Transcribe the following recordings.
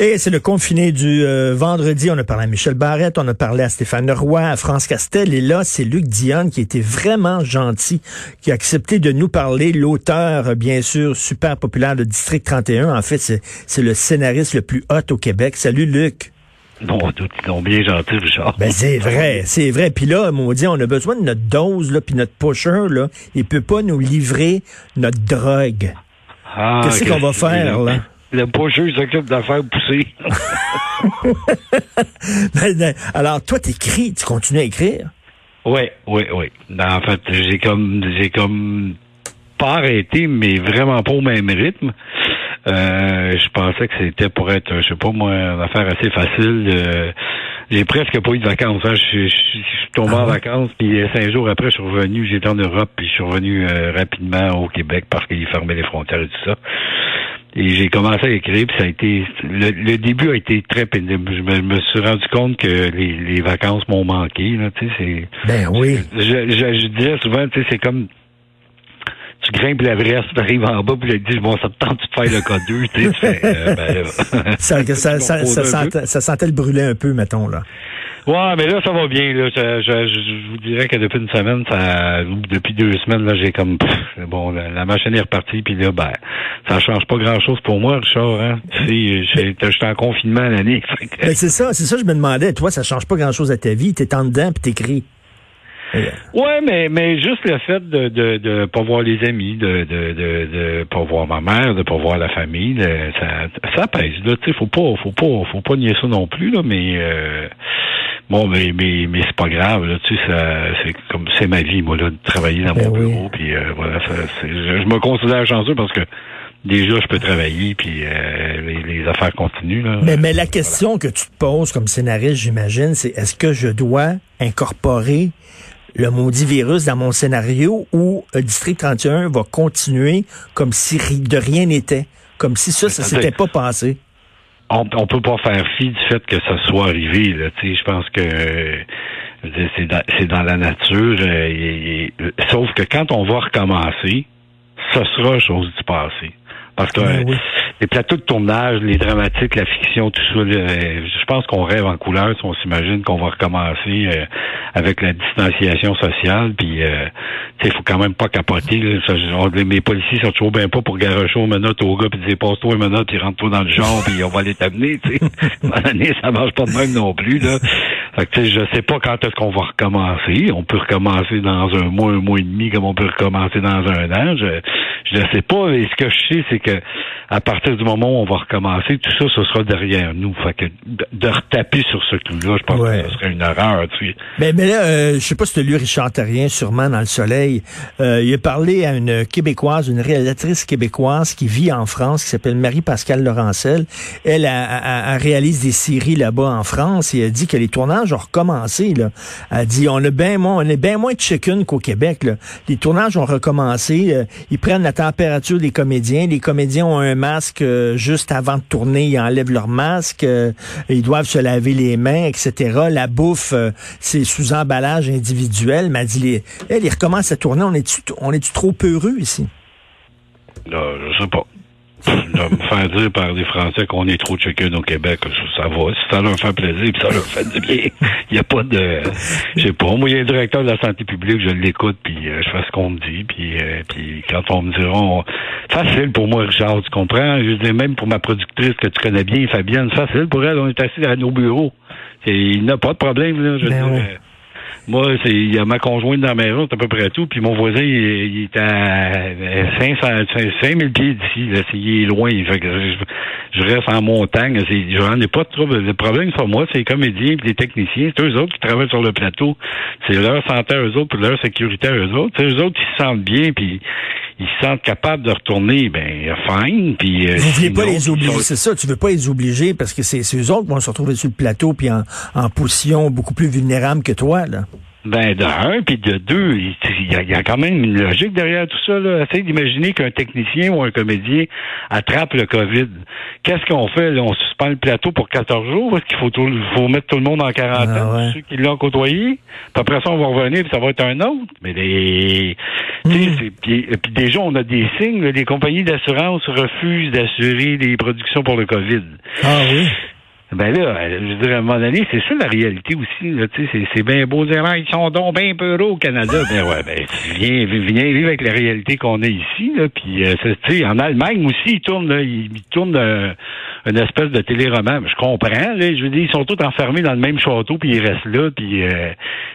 Et c'est le confiné du euh, vendredi. On a parlé à Michel Barrette, on a parlé à Stéphane Roy, à France Castel. Et là, c'est Luc Dionne qui était vraiment gentil, qui a accepté de nous parler. L'auteur, bien sûr, super populaire de District 31. En fait, c'est le scénariste le plus hot au Québec. Salut, Luc. Non, tout sont bien gentils, Richard. Ben, c'est vrai, c'est vrai. Puis là, maudit, on a besoin de notre dose, là, puis notre pusher, là, il peut pas nous livrer notre drogue. Ah, Qu'est-ce qu'on va faire, là? Le pusher s'occupe de faire pousser. Alors, toi, t'écris, tu continues à écrire? Oui, oui, oui. Ben, en fait, j'ai comme, j'ai comme pas arrêté, mais vraiment pas au même rythme. Euh, je pensais que c'était pour être, je sais pas moi, une affaire assez facile. Euh, j'ai presque pas eu de vacances. Hein. Je, suis tombé ah en vacances, puis euh, cinq jours après, je suis revenu. J'étais en Europe, puis je suis revenu rapidement au Québec parce qu'ils fermaient les frontières et tout ça. Et j'ai commencé à écrire, puis ça a été le, début a été très pénible. Je me, suis rendu compte que les, les vacances m'ont manqué. Là, tu sais, c'est. Ben oui. Je, je, je disais souvent, tu sais, c'est comme tu grimpes l'Everest, tu arrives en bas, puis tu dis, bon, ça te tente de faire le cas 2, tu sais, tu fais, euh, ben, ça, ça, ça, ça, sentait, ça sentait le brûler un peu, mettons, là. Ouais, mais là, ça va bien. Là. Je, je, vous dirais que depuis une semaine, ça, depuis deux semaines, là, j'ai comme bon, la, machine est repartie, puis là, ben, ça change pas grand-chose pour moi, Richard. Hein? Tu sais, j'étais en confinement l'année. Ben, c'est ça, c'est ça, je me demandais. Toi, ça change pas grand-chose à ta vie. T'es en dedans, puis t'écris. Ouais, mais mais juste le fait de de, de pas voir les amis, de de de, de pas voir ma mère, de pas voir la famille, ça ça pèse là. Tu sais, faut pas faut pas faut pas nier ça non plus là, mais euh, bon, mais mais mais c'est pas grave là. Tu sais, c'est comme c'est ma vie moi là de travailler dans mon ben bureau, puis euh, voilà, ça, je, je me considère chanceux parce que déjà je peux travailler puis euh, les, affaires continuent. Là. Mais, mais la question que tu te poses comme scénariste, j'imagine, c'est est-ce que je dois incorporer le maudit virus dans mon scénario où District 31 va continuer comme si de rien n'était, comme si ça, ça s'était pas passé? On, on peut pas faire fi du fait que ça soit arrivé. Là. Je pense que c'est dans, dans, la nature. Euh, sauf que quand on va recommencer, ça sera chose du passé. Parce que ben les plateaux de tournage, les dramatiques, la fiction, tout ça, je pense qu'on rêve en couleur si on s'imagine qu'on va recommencer euh, avec la distanciation sociale. Puis, euh, il faut quand même pas capoter. Là. mes policiers sont toujours bien pas pour garocher aux menottes au gars puis dire passe-toi une menotte, puis rentre-toi dans le genre, puis on va aller t'amener. À l'année, ça marche pas de même non plus. Là. Fait que, je sais pas quand est-ce qu'on va recommencer. On peut recommencer dans un mois, un mois et demi, comme on peut recommencer dans un an. Je, je ne sais pas. Et ce que je sais, c'est que à partir du moment où on va recommencer, tout ça, ce sera derrière nous. Fait que de, retaper sur ce clou-là, je pense que ce serait une erreur. Tu sais. Mais, mais là, euh, je sais pas si tu as lu Richard Terrien, sûrement dans Le Soleil. Euh, il a parlé à une Québécoise, une réalisatrice québécoise qui vit en France, qui s'appelle Marie-Pascale Laurencel. Elle a, réalise des séries là-bas en France et a dit que les tournages ont recommencé. Là. Elle a dit, on a bien moins, on est bien moins de chicken qu'au Québec. Là. Les tournages ont recommencé. Euh, ils prennent la température des comédiens. Les comédiens ont un masque euh, juste avant de tourner. Ils enlèvent leur masque. Euh, ils doivent se laver les mains, etc. La bouffe, euh, c'est sous emballage individuel. M'a dit, les, elle, ils recommencent à tourner. On est-tu, on est trop peureux ici? Non, je sais pas me faire dire par les Français qu'on est trop chicken au Québec, ça va. Si ça leur fait plaisir, puis ça leur fait du bien. Il n'y a pas de... Je sais pas. Moi, il y a un directeur de la santé publique, je l'écoute, puis euh, je fais ce qu'on me dit. Puis, euh, puis quand on me dira... Facile pour moi, Richard, tu comprends? Je dis même pour ma productrice que tu connais bien, Fabienne, facile pour elle. On est assis à nos bureaux. Et il n'a pas de problème, là. Je ben moi, c'est il y a ma conjointe dans la maison, c'est à peu près tout. Puis mon voisin, il, est à 500, 5000 pieds d'ici. Là, il est loin. Fait que je, reste en montagne. J'en ai pas de trouble. Le problème, c'est moi, c'est les comédiens et les techniciens. C'est eux autres qui travaillent sur le plateau. C'est leur santé à eux autres, puis leur sécurité à eux autres. C'est eux autres qui se sentent bien, puis ils se sentent capables de retourner, ben fine. Puis euh, vous voulez pas les obliger, c'est ça. Tu veux pas les obliger parce que c'est eux autres qui vont se retrouver sur le plateau puis en, en position beaucoup plus vulnérable que toi là. Ben, de un, puis de deux, il y, a, y, a, quand même une logique derrière tout ça. Là. Essayez d'imaginer qu'un technicien ou un comédien attrape le COVID. Qu'est-ce qu'on fait? Là? On suspend le plateau pour 14 jours? Est-ce qu'il faut, tout, faut mettre tout le monde en quarantaine, ah ouais. ceux qui l'ont côtoyé? Puis après ça, on va revenir, puis ça va être un autre. Mais les... Mmh. Puis, puis déjà, on a des signes. Là, les compagnies d'assurance refusent d'assurer les productions pour le COVID. Ah oui? Ben là, je dirais à un moment donné, c'est ça la réalité aussi. C'est, bien beau dire ah, ils sont donc bien peu au Canada. ben ouais, ben viens, viens vivre avec la réalité qu'on a ici. Là, puis euh, sais, en Allemagne aussi, ils tournent, là, ils, tournent euh, une espèce de téléroman. Je comprends. Là, je veux dire, ils sont tous enfermés dans le même château, puis ils restent là, puis euh,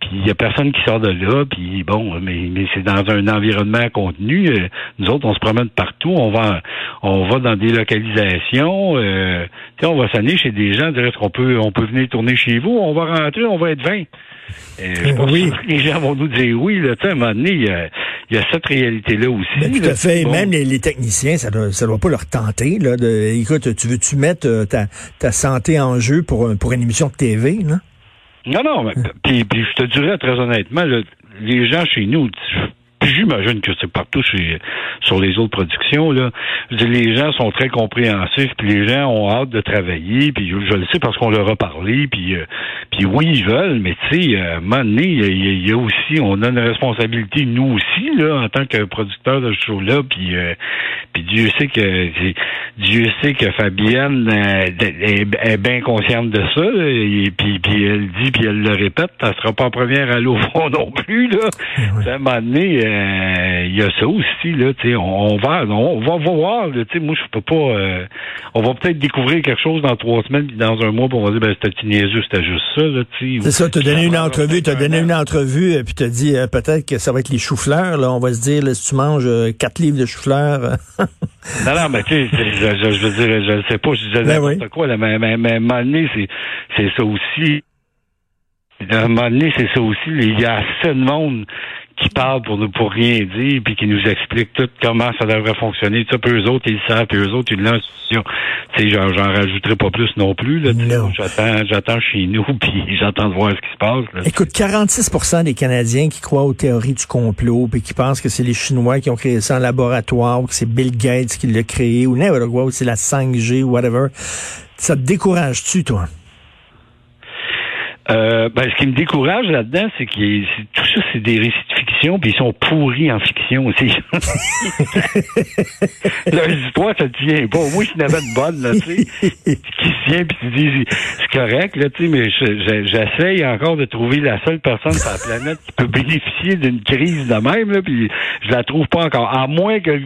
puis il y a personne qui sort de là. Puis bon, mais, mais c'est dans un environnement contenu. Euh, nous autres, on se promène partout. On va on va dans des localisations. Euh, on va s'amener chez des gens, dire est-ce qu'on peut on peut venir tourner chez vous? On va rentrer, on va être 20. Euh, je pense oui. que les gens vont nous dire oui. Là, à un moment donné, il y a, il y a cette réalité-là aussi. Ben, tout à fait. Même les, les, techniciens, ça doit, ça doit pas leur tenter. Là, de, écoute, tu veux-tu mettre euh, ta, ta santé en jeu pour, pour une émission de TV? Là? Non, non. Mais, puis, puis je te dirais très honnêtement, là, les gens chez nous, j'imagine que c'est partout chez, sur les autres productions. Là. les gens sont très compréhensifs, puis les gens ont hâte de travailler, puis je, le sais parce qu'on leur a parlé, puis, euh, puis oui, ils veulent, mais tu sais, à un moment donné, il y, a aussi, on a une responsabilité, nous aussi, là, en tant que producteur de ce show-là, puis, euh, puis Dieu sait que Dieu sait que Fabienne euh, est, bien consciente de ça, et puis, puis elle dit, puis elle le répète, elle sera pas première à l'eau non plus, là. Eh à un moment donné, euh, il y a ça aussi, là, tu sais, on, va, on va voir, tu sais, moi, je peux pas, euh, on va peut-être découvrir quelque chose dans trois semaines, puis dans un mois, puis on va dire, ben, c'était niaiseux, c'était juste ça, là, tu sais. C'est ça, t'as donné une entrevue, t'as donné une entrevue, puis t'as dit, euh, peut-être que ça va être les choux-fleurs, là, on va se dire, là, si tu manges quatre livres de choux-fleurs. non, non, mais tu sais, je, je, veux dire, je ne sais pas, je disais ben n'importe quoi, là, mais, mais, mais donné, c'est ça aussi. À un moment donné, c'est ça aussi. Il y a assez de monde qui parlent pour nous pour rien dire, puis qui nous expliquent tout comment ça devrait fonctionner. Ça, puis eux autres, ils le savent, puis eux autres, ils l'ont Tu sais, j'en, j'en rajouterai pas plus non plus. Là, j'attends, j'attends chez nous, puis j'attends de voir ce qui se passe. Là. Écoute, 46% des Canadiens qui croient aux théories du complot, puis qui pensent que c'est les Chinois qui ont créé ça en laboratoire, ou que c'est Bill Gates qui l'a créé, ou n'importe quoi, ou c'est la 5G, ou whatever. Ça te décourage-tu, toi? Euh, ben, ce qui me décourage là-dedans, c'est que tout ça, c'est des récits de fiction, puis ils sont pourris en fiction aussi. Leurs histoires, ça tient pas. Moi, je n'avais une bonne, là, tu sais, qui se tient, puis tu dis, c'est correct, là, tu sais, mais j'essaye encore de trouver la seule personne sur la planète qui peut bénéficier d'une crise de même, là, puis je la trouve pas encore. À moins que,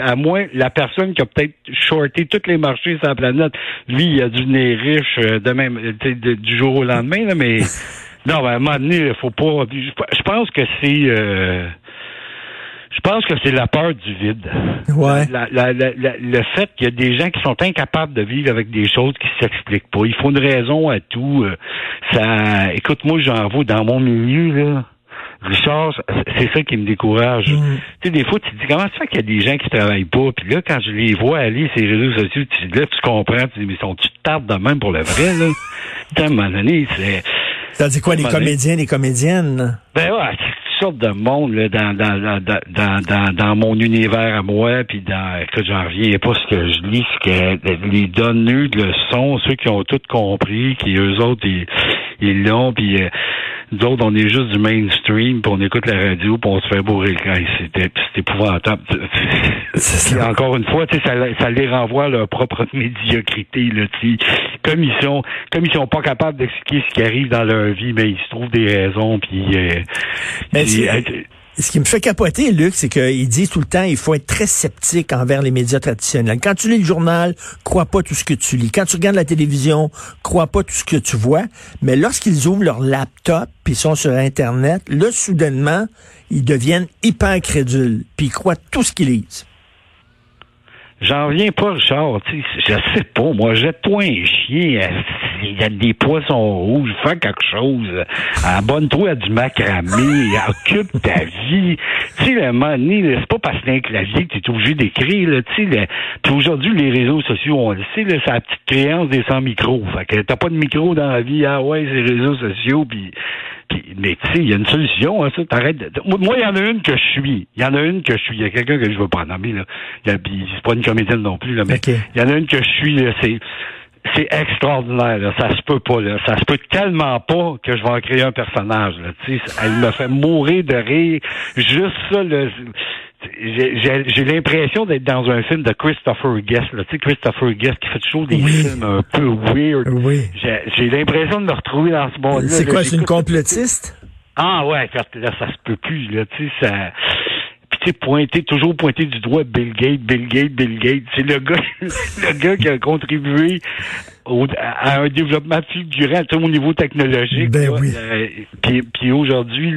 à moins, la personne qui a peut-être shorté tous les marchés sur la planète, lui, il a dû venir riche euh, de même, du jour au lendemain, là, mais non, ben, à un moment donné, il faut pas. Je pense que c'est. Euh, je pense que c'est la peur du vide. Ouais. le fait qu'il y a des gens qui sont incapables de vivre avec des choses qui s'expliquent pas. Il faut une raison à tout. Euh, ça, écoute, moi, j'en vois dans mon milieu, là. Richard, c'est ça qui me décourage. Mm. Tu sais, des fois, tu te dis, comment ça fait qu'il y a des gens qui travaillent pas? Puis là, quand je les vois aller les réseaux sociaux, tu, là, tu comprends, tu dis, mais sont-tu tardes de même pour le vrai, là? à un moment donné, c'est... Ça dit quoi, les comédiens, les comédiennes? Ben ouais, c'est toutes sortes de monde là, dans, dans, dans, dans, dans, mon univers à moi, puis dans écoute, j'en reviens pas ce que je lis, ce que les donneurs de leçons, ceux qui ont tout compris, qui eux autres, ils l'ont, puis euh, D'autres, on est juste du mainstream, puis on écoute la radio, puis on se fait bourrer le crâne. C'est épouvantable. Encore une fois, ça, ça les renvoie à leur propre médiocrité. Là, comme ils sont comme ils sont pas capables d'expliquer ce qui arrive dans leur vie, mais ils se trouvent des raisons, puis... Euh, ce qui me fait capoter, Luc, c'est qu'ils disent tout le temps il faut être très sceptique envers les médias traditionnels. Quand tu lis le journal, crois pas tout ce que tu lis. Quand tu regardes la télévision, crois pas tout ce que tu vois. Mais lorsqu'ils ouvrent leur laptop puis sont sur Internet, là, soudainement, ils deviennent hyper crédules puis ils croient tout ce qu'ils lisent. J'en viens pas, Richard. Je sais pas, moi, jette-toi un chien. Il y a des poissons rouges. Fais quelque chose. Abonne-toi à du macramé. Occupe ta vie. Tu sais, un moment c'est pas parce que c'est un clavier que tu es obligé d'écrire. Tu sais, puis aujourd'hui, les réseaux sociaux, on le sait, c'est la petite créance des sans micros. Fait que t'as pas de micro dans la vie. Ah ouais, c'est les réseaux sociaux. Puis mais tu sais, il y a une solution à ça. T'arrêtes. Moi, il y en a une que je suis. Il y en a une que je suis. Il y a quelqu'un que je veux pas nommer là. C'est pas une comédienne non plus là, mais il y en a une que je suis. C'est c'est extraordinaire. Là. Ça se peut pas. Là. Ça se peut tellement pas que je vais en créer un personnage. Là. Elle me fait mourir de rire. Juste ça. Là, j'ai l'impression d'être dans un film de Christopher Guest. Tu sais, Christopher Guest qui fait toujours des films un peu weird. Oui. J'ai l'impression de me retrouver dans ce monde-là. C'est quoi, c'est une complotiste? Ah ouais, là, ça se peut plus. Là, tu sais, ça puis pointer, toujours pointer du doigt Bill Gates, Bill Gates, Bill Gates. C'est le gars, le gars qui a contribué à un développement fulgurant au niveau technologique. Ben oui. Euh, puis, aujourd'hui,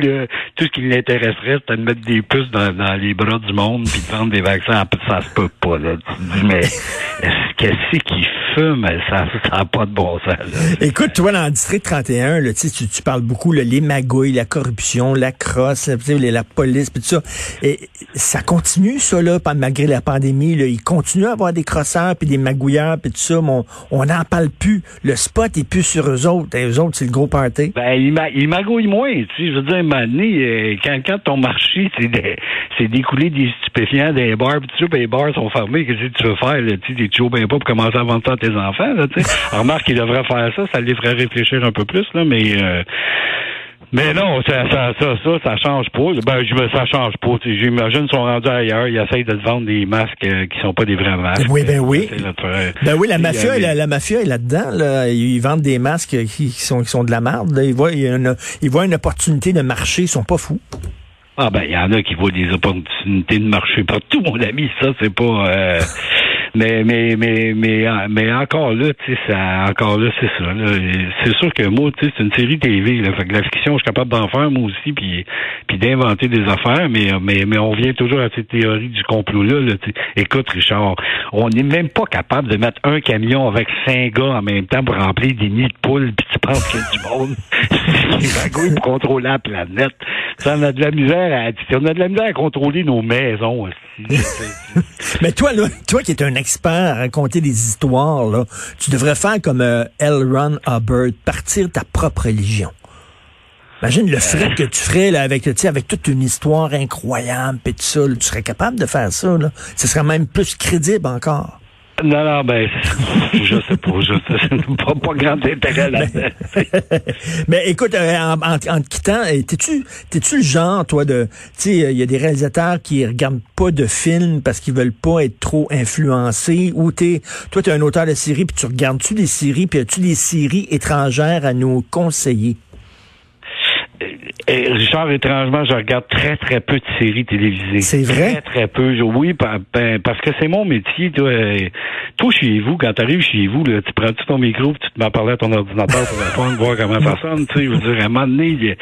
tout ce qui l'intéresserait, c'est de mettre des puces dans, les bras du monde puis de vendre des vaccins. Ça se peut pas. Là. Tu dis, mais qu'est-ce qu'il fume? Ça n'a pas de bon sens. Écoute, toi, dans le district 31, là, tu, tu parles beaucoup là, les magouilles, la corruption, la crosse, la, la police, puis tout ça. Et ça continue, ça, là, malgré la pandémie. Là, il continue à avoir des crosseurs puis des magouilleurs puis tout ça, mais on n'en parle plus. Le spot est plus sur eux autres. Et eux autres, c'est le gros party. Ben, ils, magouillent moins. Tu sais, je veux dire, un euh, quand, quand ton marché, c'est d'écouler des stupéfiants des bars, puis tout ça, les bars sont fermés. Qu'est-ce que tu veux faire? Là, tu sais, toujours bien pas pour commencer à vendre ça à tes enfants. Là, remarque qu'ils devraient faire ça, ça les ferait réfléchir un peu plus, là, mais... Euh, mais non, ça, ça, ça, ça, ça change pas. Ben, je, ça change pas. J'imagine qu'ils sont rendus ailleurs. Ils essayent de te vendre des masques euh, qui sont pas des vrais masques. Oui, ben oui. ben oui, la mafia, la, la, mafia est là-dedans. Là. Ils vendent des masques qui, sont, qui sont de la merde. Ils voient, une, ils voient une opportunité de marché. Ils sont pas fous. Ah ben, il y en a qui voient des opportunités de marché partout, mon ami. Ça, c'est pas... Euh, mais mais mais mais mais encore là, tu sais, ça encore là, c'est ça. C'est sûr que moi, tu sais, c'est une série TV. Là, fait que la fiction, je suis capable d'en faire moi aussi, puis puis d'inventer des affaires. Mais mais mais on vient toujours à cette théorie du complot là. là Écoute, Richard, on n'est même pas capable de mettre un camion avec cinq gars en même temps pour remplir des nids de poules, puis tu penses qu'il y a du monde. C'est pour contrôler la planète. Ça, on a de la misère à, on a de la misère à contrôler nos maisons. Aussi. mais toi, là, toi qui es un expert à raconter des histoires, là, tu devrais faire comme euh, L. Ron Hubbard, partir ta propre religion. Imagine le frais que tu ferais là, avec, avec toute une histoire incroyable et tout ça. tu serais capable de faire ça. Là. Ce serait même plus crédible encore. Non, non, ben, je sais pas, je sais pas, pas grand intérêt là-dedans. Mais, écoute, euh, en, en, te quittant, euh, t'es-tu, t'es-tu le genre, toi, de, tu sais, il y a des réalisateurs qui regardent pas de films parce qu'ils veulent pas être trop influencés, ou t'es, toi, t'es un auteur de série, puis tu regardes-tu des séries, puis as-tu des séries étrangères à nous conseiller? Et Richard, étrangement, je regarde très, très peu de séries télévisées. C'est vrai? Très, très peu. Oui, ben, parce que c'est mon métier. Toi, toi chez vous, quand tu arrives chez vous, là, tu prends -tu ton micro tu te mets à parler à ton ordinateur pour répondre, voir comment ça sonne. Tu sais, je veux dire, à un moment donné,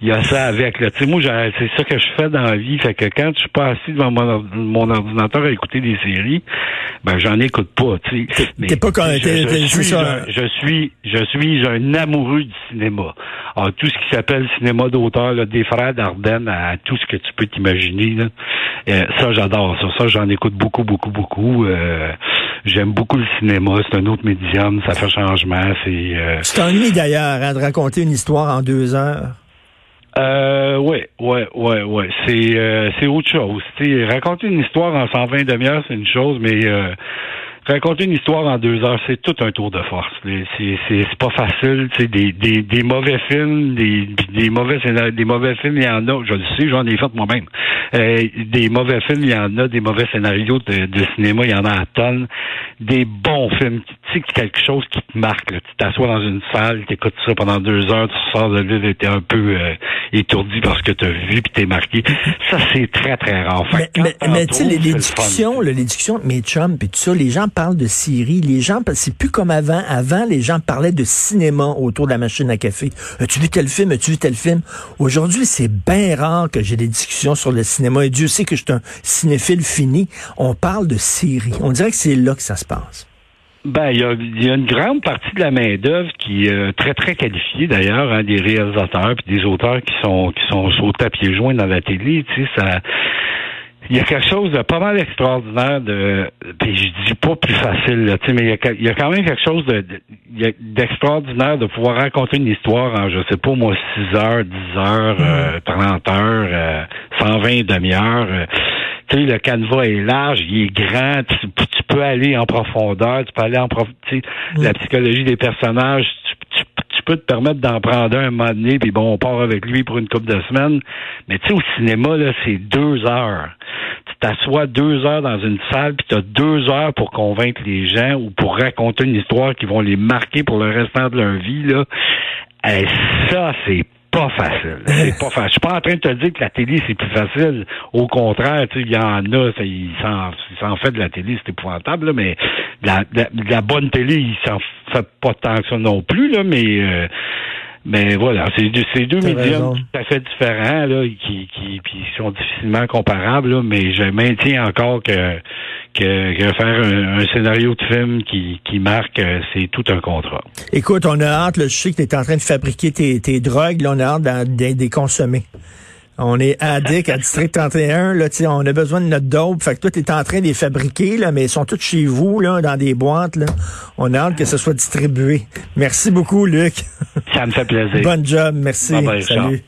il y, a ça avec. Là. Tu sais, moi, c'est ça que je fais dans la vie. Fait que quand je suis pas assis devant mon, ordinateur à écouter des séries, ben j'en écoute pas. Tu sais. T'es pas quand je, je, suis, je, suis, je suis un amoureux du cinéma. Alors, tout ce qui s'appelle cinéma d'auteur des frères d'Ardenne à tout ce que tu peux t'imaginer. Euh, ça, j'adore ça. Ça, j'en écoute beaucoup, beaucoup, beaucoup. Euh, j'aime beaucoup le cinéma. C'est un autre médium. Ça fait changement. C'est. Euh... Tu d'ailleurs hein, de raconter une histoire en deux heures? Euh, ouais, ouais, ouais, ouais. C'est euh, c'est autre chose. raconter une histoire en 120 demi-heures, c'est une chose, mais raconter une histoire en deux heures, c'est tout un tour de force. C'est pas facile. Des, des, des mauvais films, des, des mauvais des mauvais films, il y en a. Je le sais, j'en ai fait moi-même. Euh, des mauvais films, il y en a. Des mauvais scénarios de, de cinéma, il y en a à tonnes. Des bons films, tu sais, quelque chose qui te marque. Là. Tu t'assois dans une salle, tu écoutes ça pendant deux heures, tu sors de là, tu es un peu euh, étourdi parce que tu as vu puis t'es marqué. Ça, c'est très, très rare. mais, mais, tu sais, les, discussions, les discussions mes chums puis tout ça, les gens parle de séries, les gens, c'est plus comme avant. Avant, les gens parlaient de cinéma autour de la machine à café. As-tu vu tel film? As-tu vu tel film? Aujourd'hui, c'est bien rare que j'ai des discussions sur le cinéma. Et Dieu sait que je suis un cinéphile fini. On parle de séries. On dirait que c'est là que ça se passe. Ben, il y a, une grande partie de la main d'œuvre qui est euh, très très qualifiée d'ailleurs, hein, des réalisateurs puis des auteurs qui sont qui sont sautés à pieds joints dans la télé. Tu sais, ça il y a quelque chose de pas mal extraordinaire de puis je dis pas plus facile là, mais il y, a, il y a quand même quelque chose de, d'extraordinaire de pouvoir raconter une histoire en je sais pas moi 6 heures, 10 heures, 30 mm. heures, euh, 120 demi-heures. Euh, tu sais, le canevas est large, il est grand, tu, peux aller en profondeur, tu peux aller en profondeur. Mm. La psychologie des personnages, tu, peux te permettre d'en prendre un, un moment donné, puis bon, on part avec lui pour une couple de semaines. Mais tu sais, au cinéma, là, c'est deux heures t'assois deux heures dans une salle, puis tu deux heures pour convaincre les gens ou pour raconter une histoire qui vont les marquer pour le restant de leur vie, là. Et ça, c'est pas facile. C'est pas facile. Je suis pas en train de te dire que la télé, c'est plus facile. Au contraire, tu il y en a, ça, ils s'en fait de la télé, c'est épouvantable, mais la, la, bonne télé, ils s'en fait pas tant que ça non plus, là, mais euh, mais voilà, c'est deux médiums tout à fait différents, là, qui, qui, sont difficilement comparables, mais je maintiens encore que, que, faire un, scénario de film qui, qui marque, euh, c'est tout un contrat. Écoute, on a hâte, je sais que tu es en train de fabriquer tes, tes drogues, là, on a hâte d'en des consommer. On est addict à District 31, là, on a besoin de notre dope. Fait que toi, tu es en train de les fabriquer, là, mais ils sont tous chez vous, là, dans des boîtes. Là. On a hâte que ce soit distribué. Merci beaucoup, Luc. Ça me fait plaisir. Bonne job, merci. Salut.